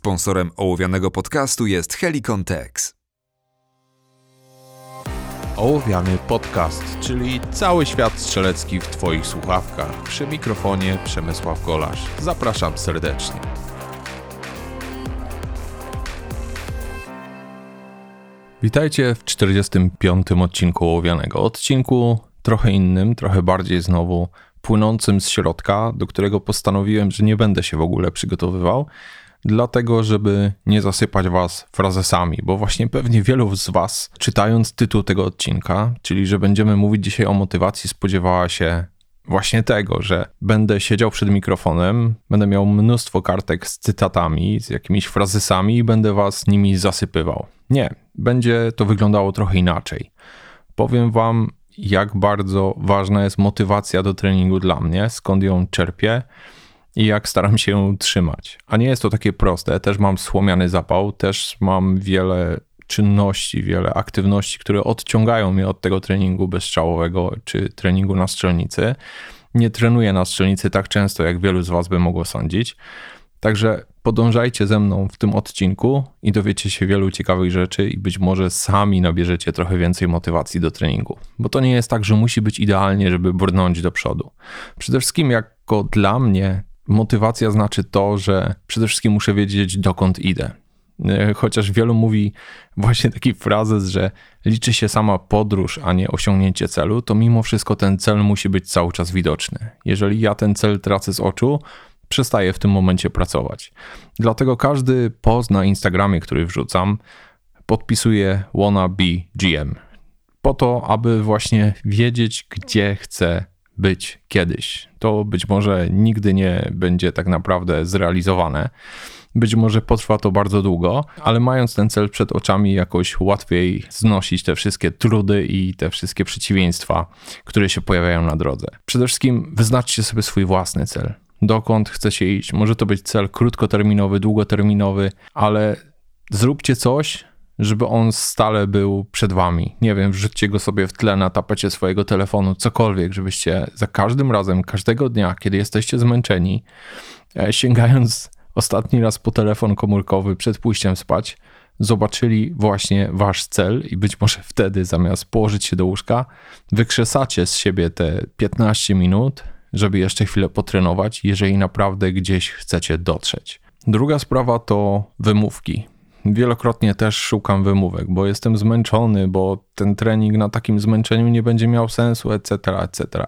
Sponsorem ołowianego podcastu jest Helicon Tex. Ołowiany podcast, czyli cały świat strzelecki w Twoich słuchawkach. Przy mikrofonie Przemysław Golasz. Zapraszam serdecznie. Witajcie w 45. odcinku Ołowianego. Odcinku trochę innym, trochę bardziej znowu płynącym z środka, do którego postanowiłem, że nie będę się w ogóle przygotowywał, dlatego żeby nie zasypać was frazesami, bo właśnie pewnie wielu z was, czytając tytuł tego odcinka, czyli że będziemy mówić dzisiaj o motywacji, spodziewała się właśnie tego, że będę siedział przed mikrofonem, będę miał mnóstwo kartek z cytatami, z jakimiś frazesami i będę was nimi zasypywał. Nie, będzie to wyglądało trochę inaczej. Powiem wam, jak bardzo ważna jest motywacja do treningu dla mnie, skąd ją czerpię i jak staram się trzymać. A nie jest to takie proste. Też mam słomiany zapał, też mam wiele czynności, wiele aktywności, które odciągają mnie od tego treningu bezstrzałowego czy treningu na strzelnicy. Nie trenuję na strzelnicy tak często, jak wielu z Was by mogło sądzić. Także podążajcie ze mną w tym odcinku i dowiecie się wielu ciekawych rzeczy i być może sami nabierzecie trochę więcej motywacji do treningu. Bo to nie jest tak, że musi być idealnie, żeby brnąć do przodu. Przede wszystkim jako dla mnie motywacja znaczy to, że przede wszystkim muszę wiedzieć dokąd idę. E, chociaż wielu mówi właśnie taki frazes, że liczy się sama podróż, a nie osiągnięcie celu, to mimo wszystko ten cel musi być cały czas widoczny. Jeżeli ja ten cel tracę z oczu, przestaję w tym momencie pracować. Dlatego każdy post na Instagramie, który wrzucam, podpisuję wanna be GM. Po to, aby właśnie wiedzieć, gdzie chcę być kiedyś. To być może nigdy nie będzie tak naprawdę zrealizowane. Być może potrwa to bardzo długo, ale mając ten cel przed oczami, jakoś łatwiej znosić te wszystkie trudy i te wszystkie przeciwieństwa, które się pojawiają na drodze. Przede wszystkim wyznaczcie sobie swój własny cel dokąd chcecie iść. Może to być cel krótkoterminowy, długoterminowy, ale zróbcie coś, żeby on stale był przed wami. Nie wiem, wrzućcie go sobie w tle na tapecie swojego telefonu, cokolwiek, żebyście za każdym razem, każdego dnia, kiedy jesteście zmęczeni, e, sięgając ostatni raz po telefon komórkowy przed pójściem spać, zobaczyli właśnie wasz cel i być może wtedy zamiast położyć się do łóżka, wykrzesacie z siebie te 15 minut, żeby jeszcze chwilę potrenować, jeżeli naprawdę gdzieś chcecie dotrzeć. Druga sprawa to wymówki. Wielokrotnie też szukam wymówek, bo jestem zmęczony, bo ten trening na takim zmęczeniu nie będzie miał sensu, etc., etc.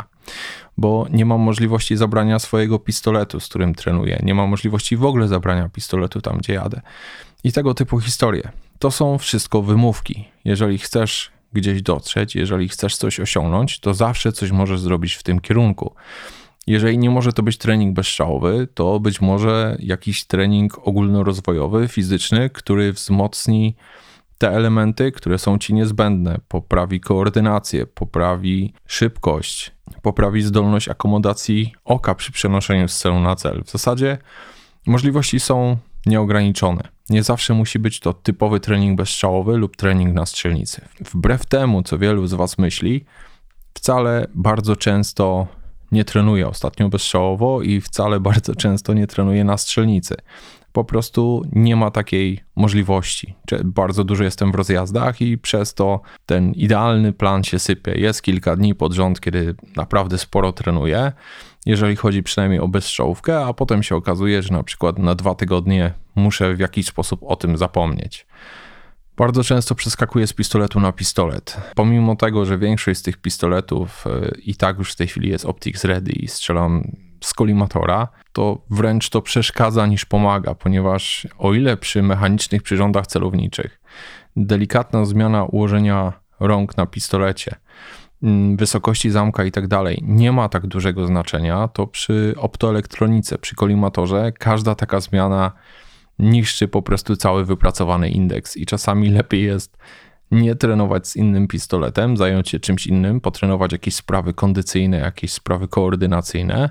Bo nie mam możliwości zabrania swojego pistoletu, z którym trenuję. Nie mam możliwości w ogóle zabrania pistoletu tam, gdzie jadę. I tego typu historie. To są wszystko wymówki. Jeżeli chcesz gdzieś dotrzeć, jeżeli chcesz coś osiągnąć, to zawsze coś możesz zrobić w tym kierunku. Jeżeli nie może to być trening bezstrzałowy, to być może jakiś trening ogólnorozwojowy, fizyczny, który wzmocni te elementy, które są ci niezbędne, poprawi koordynację, poprawi szybkość, poprawi zdolność akomodacji oka przy przenoszeniu z celu na cel. W zasadzie możliwości są nieograniczone. Nie zawsze musi być to typowy trening bezstrzałowy lub trening na strzelnicy. Wbrew temu, co wielu z Was myśli, wcale bardzo często nie trenuję ostatnio bezstrzałowo i wcale bardzo często nie trenuję na strzelnicy. Po prostu nie ma takiej możliwości. Bardzo dużo jestem w rozjazdach i przez to ten idealny plan się sypie. Jest kilka dni pod rząd, kiedy naprawdę sporo trenuję, jeżeli chodzi przynajmniej o bezstrzałówkę, a potem się okazuje, że na przykład na dwa tygodnie muszę w jakiś sposób o tym zapomnieć. Bardzo często przeskakuję z pistoletu na pistolet. Pomimo tego, że większość z tych pistoletów e, i tak już w tej chwili jest Optics Ready i strzelam z kolimatora, to wręcz to przeszkadza niż pomaga, ponieważ o ile przy mechanicznych przyrządach celowniczych delikatna zmiana ułożenia rąk na pistolecie, mm, wysokości zamka i tak dalej nie ma tak dużego znaczenia, to przy optoelektronice, przy kolimatorze każda taka zmiana niszczy po prostu cały wypracowany indeks i czasami lepiej jest nie trenować z innym pistoletem, zająć się czymś innym, potrenować jakieś sprawy kondycyjne, jakieś sprawy koordynacyjne,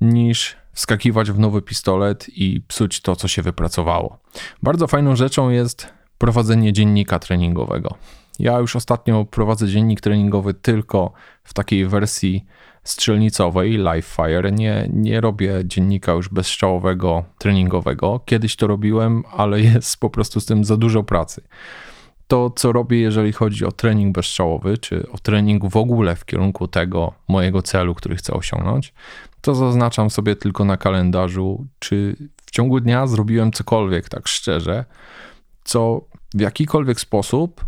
niż wskakiwać w nowy pistolet i psuć to, co się wypracowało. Bardzo fajną rzeczą jest prowadzenie dziennika treningowego. Ja już ostatnio prowadzę dziennik treningowy tylko w takiej wersji strzelnicowej Live Fire. Nie, nie robię dziennika już bezstrzałowego, treningowego. Kiedyś to robiłem, ale jest po prostu z tym za dużo pracy. To, co robię, jeżeli chodzi o trening bezstrzałowy, czy o trening w ogóle w kierunku tego mojego celu, który chcę osiągnąć, to zaznaczam sobie tylko na kalendarzu, czy w ciągu dnia zrobiłem cokolwiek, tak szczerze, co w jakikolwiek sposób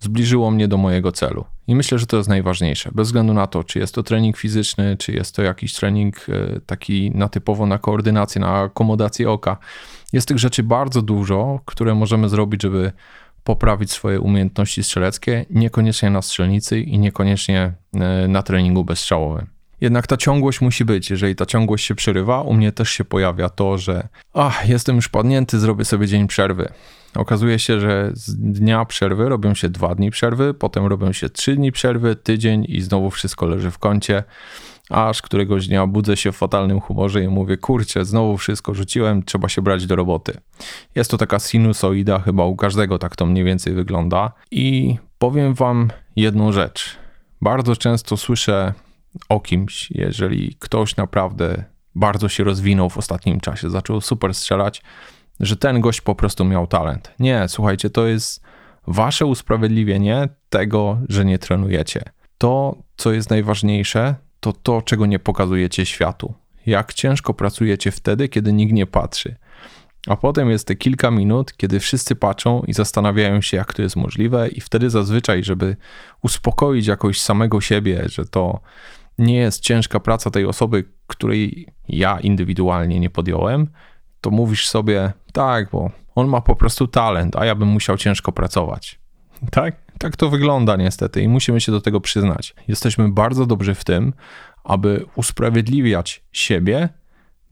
zbliżyło mnie do mojego celu. I myślę, że to jest najważniejsze, bez względu na to, czy jest to trening fizyczny, czy jest to jakiś trening e, taki na typowo na koordynację, na akomodację oka. Jest tych rzeczy bardzo dużo, które możemy zrobić, żeby poprawić swoje umiejętności strzeleckie, niekoniecznie na strzelnicy i niekoniecznie e, na treningu bezstrzałowym. Jednak ta ciągłość musi być. Jeżeli ta ciągłość się przerywa, u mnie też się pojawia to, że ach, jestem już padnięty, zrobię sobie dzień przerwy. Okazuje się, że z dnia przerwy robią się dwa dni przerwy, potem robią się trzy dni przerwy, tydzień i znowu wszystko leży w kącie. Aż któregoś dnia budzę się w fatalnym humorze i mówię, kurczę, znowu wszystko rzuciłem, trzeba się brać do roboty. Jest to taka sinusoida, chyba u każdego tak to mniej więcej wygląda. I powiem wam jedną rzecz. Bardzo często słyszę o kimś, jeżeli ktoś naprawdę bardzo się rozwinął w ostatnim czasie, zaczął super strzelać, że ten gość po prostu miał talent. Nie, słuchajcie, to jest wasze usprawiedliwienie tego, że nie trenujecie. To, co jest najważniejsze, to to, czego nie pokazujecie światu. Jak ciężko pracujecie wtedy, kiedy nikt nie patrzy. A potem jest te kilka minut, kiedy wszyscy patrzą i zastanawiają się, jak to jest możliwe, i wtedy zazwyczaj, żeby uspokoić jakoś samego siebie, że to nie jest ciężka praca tej osoby, której ja indywidualnie nie podjąłem, to mówisz sobie, tak, bo on ma po prostu talent, a ja bym musiał ciężko pracować. Tak? Tak to wygląda niestety i musimy się do tego przyznać. Jesteśmy bardzo dobrzy w tym, aby usprawiedliwiać siebie,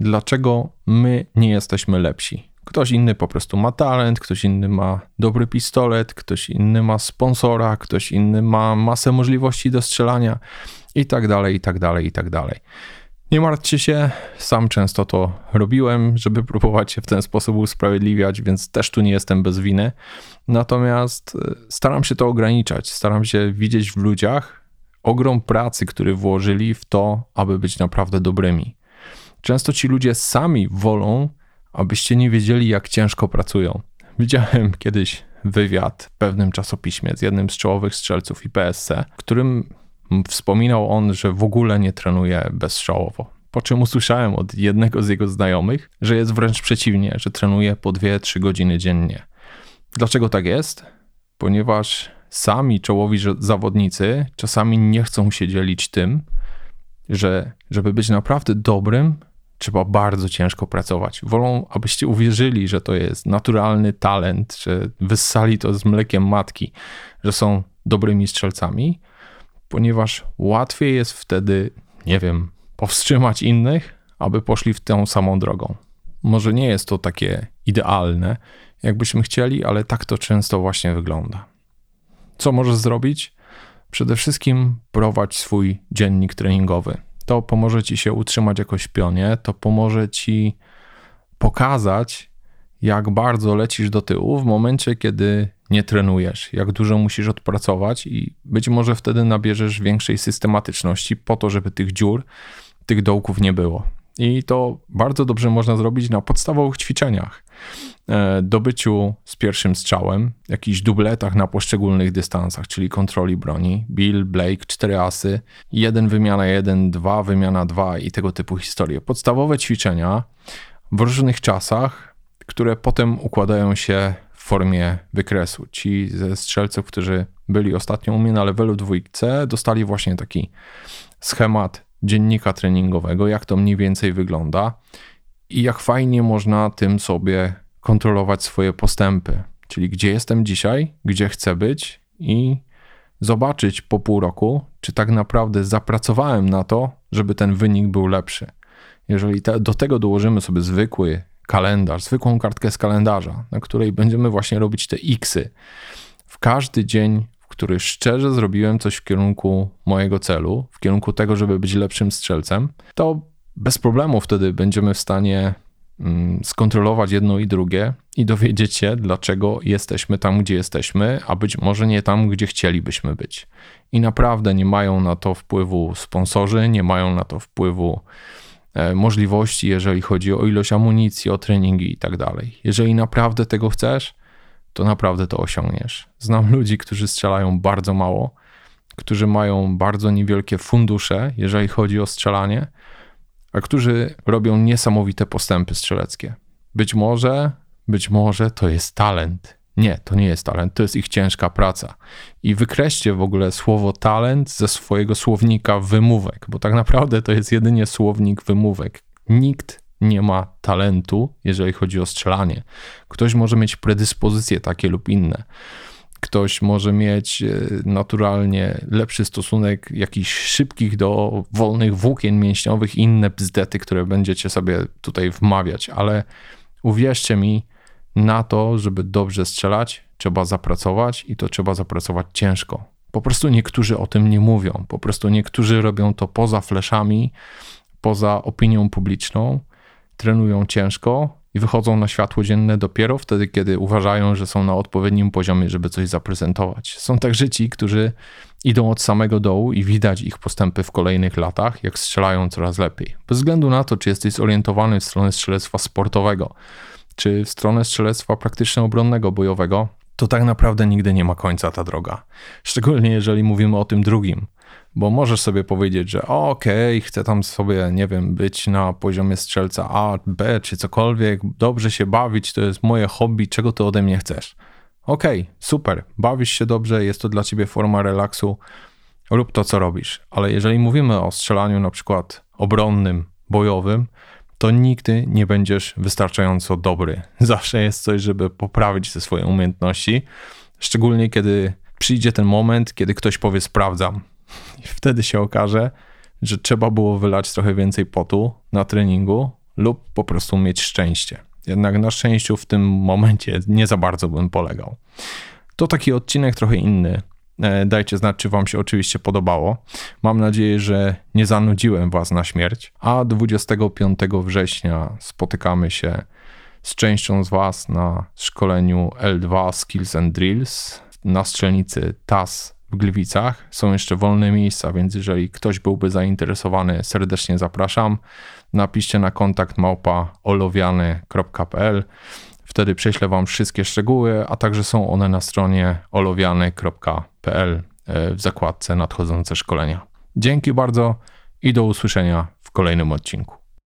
dlaczego my nie jesteśmy lepsi. Ktoś inny po prostu ma talent, ktoś inny ma dobry pistolet, ktoś inny ma sponsora, ktoś inny ma masę możliwości do strzelania i tak dalej, i tak dalej, i tak dalej. Nie martwcie się, sam często to robiłem, żeby próbować się w ten sposób usprawiedliwiać, więc też tu nie jestem bez winy. Natomiast e, staram się to ograniczać, staram się widzieć w ludziach ogrom pracy, który włożyli w to, aby być naprawdę dobrymi. Często ci ludzie sami wolą, abyście nie wiedzieli, jak ciężko pracują. Widziałem kiedyś wywiad w pewnym czasopiśmie z jednym z czołowych strzelców IPSC, którym Wspominał on, że w ogóle nie trenuje bezstrzałowo. Po czym usłyszałem od jednego z jego znajomych, że jest wręcz przeciwnie, że trenuje po 2-3 godziny dziennie. Dlaczego tak jest? Ponieważ sami czołowi zawodnicy czasami nie chcą się dzielić tym, że żeby być naprawdę dobrym, trzeba bardzo ciężko pracować. Wolą, abyście uwierzyli, że to jest naturalny talent, że wyssali to z mlekiem matki, że są dobrymi strzelcami, ponieważ łatwiej jest wtedy, nie wiem, powstrzymać innych, aby poszli w tą samą drogą. Może nie jest to takie idealne, jakbyśmy chcieli, ale tak to często właśnie wygląda. Co możesz zrobić? Przede wszystkim prowadź swój dziennik treningowy. To pomoże ci się utrzymać jakoś w pionie, to pomoże ci pokazać, jak bardzo lecisz do tyłu w momencie, kiedy nie trenujesz, jak dużo musisz odpracować, i być może wtedy nabierzesz większej systematyczności po to, żeby tych dziur, tych dołków nie było. I to bardzo dobrze można zrobić na podstawowych ćwiczeniach. E, dobyciu z pierwszym strzałem, jakichś dubletach na poszczególnych dystansach, czyli kontroli broni. Bill, Blake, cztery asy, jeden wymiana jeden, dwa wymiana dwa i tego typu historie. Podstawowe ćwiczenia w różnych czasach, które potem układają się formie wykresu. Ci ze strzelców, którzy byli ostatnio u mnie na levelu dwójce, dostali właśnie taki schemat dziennika treningowego, jak to mniej więcej wygląda i jak fajnie można tym sobie kontrolować swoje postępy. Czyli gdzie jestem dzisiaj, gdzie chcę być i zobaczyć po pół roku, czy tak naprawdę zapracowałem na to, żeby ten wynik był lepszy. Jeżeli te, do tego dołożymy sobie zwykły kalendarz, zwykłą kartkę z kalendarza, na której będziemy właśnie robić te xy. W każdy dzień, w który szczerze zrobiłem coś w kierunku mojego celu, w kierunku tego, żeby być lepszym strzelcem, to bez problemu wtedy będziemy w stanie mm, skontrolować jedno i drugie i dowiedzieć się, dlaczego jesteśmy tam, gdzie jesteśmy, a być może nie tam, gdzie chcielibyśmy być. I naprawdę nie mają na to wpływu sponsorzy, nie mają na to wpływu możliwości, jeżeli chodzi o ilość amunicji, o treningi i tak dalej. Jeżeli naprawdę tego chcesz, to naprawdę to osiągniesz. Znam ludzi, którzy strzelają bardzo mało, którzy mają bardzo niewielkie fundusze, jeżeli chodzi o strzelanie, a którzy robią niesamowite postępy strzeleckie. Być może, być może to jest talent. Nie, to nie jest talent, to jest ich ciężka praca. I wykreślcie w ogóle słowo talent ze swojego słownika wymówek, bo tak naprawdę to jest jedynie słownik wymówek. Nikt nie ma talentu, jeżeli chodzi o strzelanie. Ktoś może mieć predyspozycje takie lub inne. Ktoś może mieć e, naturalnie lepszy stosunek jakichś szybkich do wolnych włókien mięśniowych i inne bzdety, które będziecie sobie tutaj wmawiać, ale uwierzcie mi, na to, żeby dobrze strzelać, trzeba zapracować i to trzeba zapracować ciężko. Po prostu niektórzy o tym nie mówią. Po prostu niektórzy robią to poza fleszami, poza opinią publiczną, trenują ciężko i wychodzą na światło dzienne dopiero wtedy, kiedy uważają, że są na odpowiednim poziomie, żeby coś zaprezentować. Są także ci, którzy idą od samego dołu i widać ich postępy w kolejnych latach, jak strzelają coraz lepiej. Bez względu na to, czy jesteś zorientowany w stronę strzelectwa sportowego, czy w stronę strzelectwa praktycznie obronnego, bojowego, to tak naprawdę nigdy nie ma końca ta droga. Szczególnie jeżeli mówimy o tym drugim, bo możesz sobie powiedzieć, że okej, okay, chcę tam sobie, nie wiem, być na poziomie strzelca A, B czy cokolwiek, dobrze się bawić, to jest moje hobby, czego ty ode mnie chcesz? Okej, okay, super, bawisz się dobrze, jest to dla ciebie forma relaksu, rób to, co robisz. Ale jeżeli mówimy o strzelaniu na przykład obronnym, bojowym, to nigdy nie będziesz wystarczająco dobry. Zawsze jest coś, żeby poprawić te swoje umiejętności, szczególnie kiedy przyjdzie ten moment, kiedy ktoś powie sprawdzam. I wtedy się okaże, że trzeba było wylać trochę więcej potu na treningu lub po prostu mieć szczęście. Jednak na szczęściu w tym momencie nie za bardzo bym polegał. To taki odcinek trochę inny. E, dajcie znać, czy Wam się oczywiście podobało. Mam nadzieję, że nie zanudziłem Was na śmierć. A 25 września spotykamy się z częścią z Was na szkoleniu L2 Skills and Drills na strzelnicy TAS w Gliwicach. Są jeszcze wolne miejsca, więc jeżeli ktoś byłby zainteresowany, serdecznie zapraszam. Napiszcie na kontakt małpa olowiany.pl. Wtedy prześlę Wam wszystkie szczegóły, a także są one na stronie olowiany.pl e, w zakładce nadchodzące szkolenia. Dzięki bardzo i do usłyszenia w kolejnym odcinku.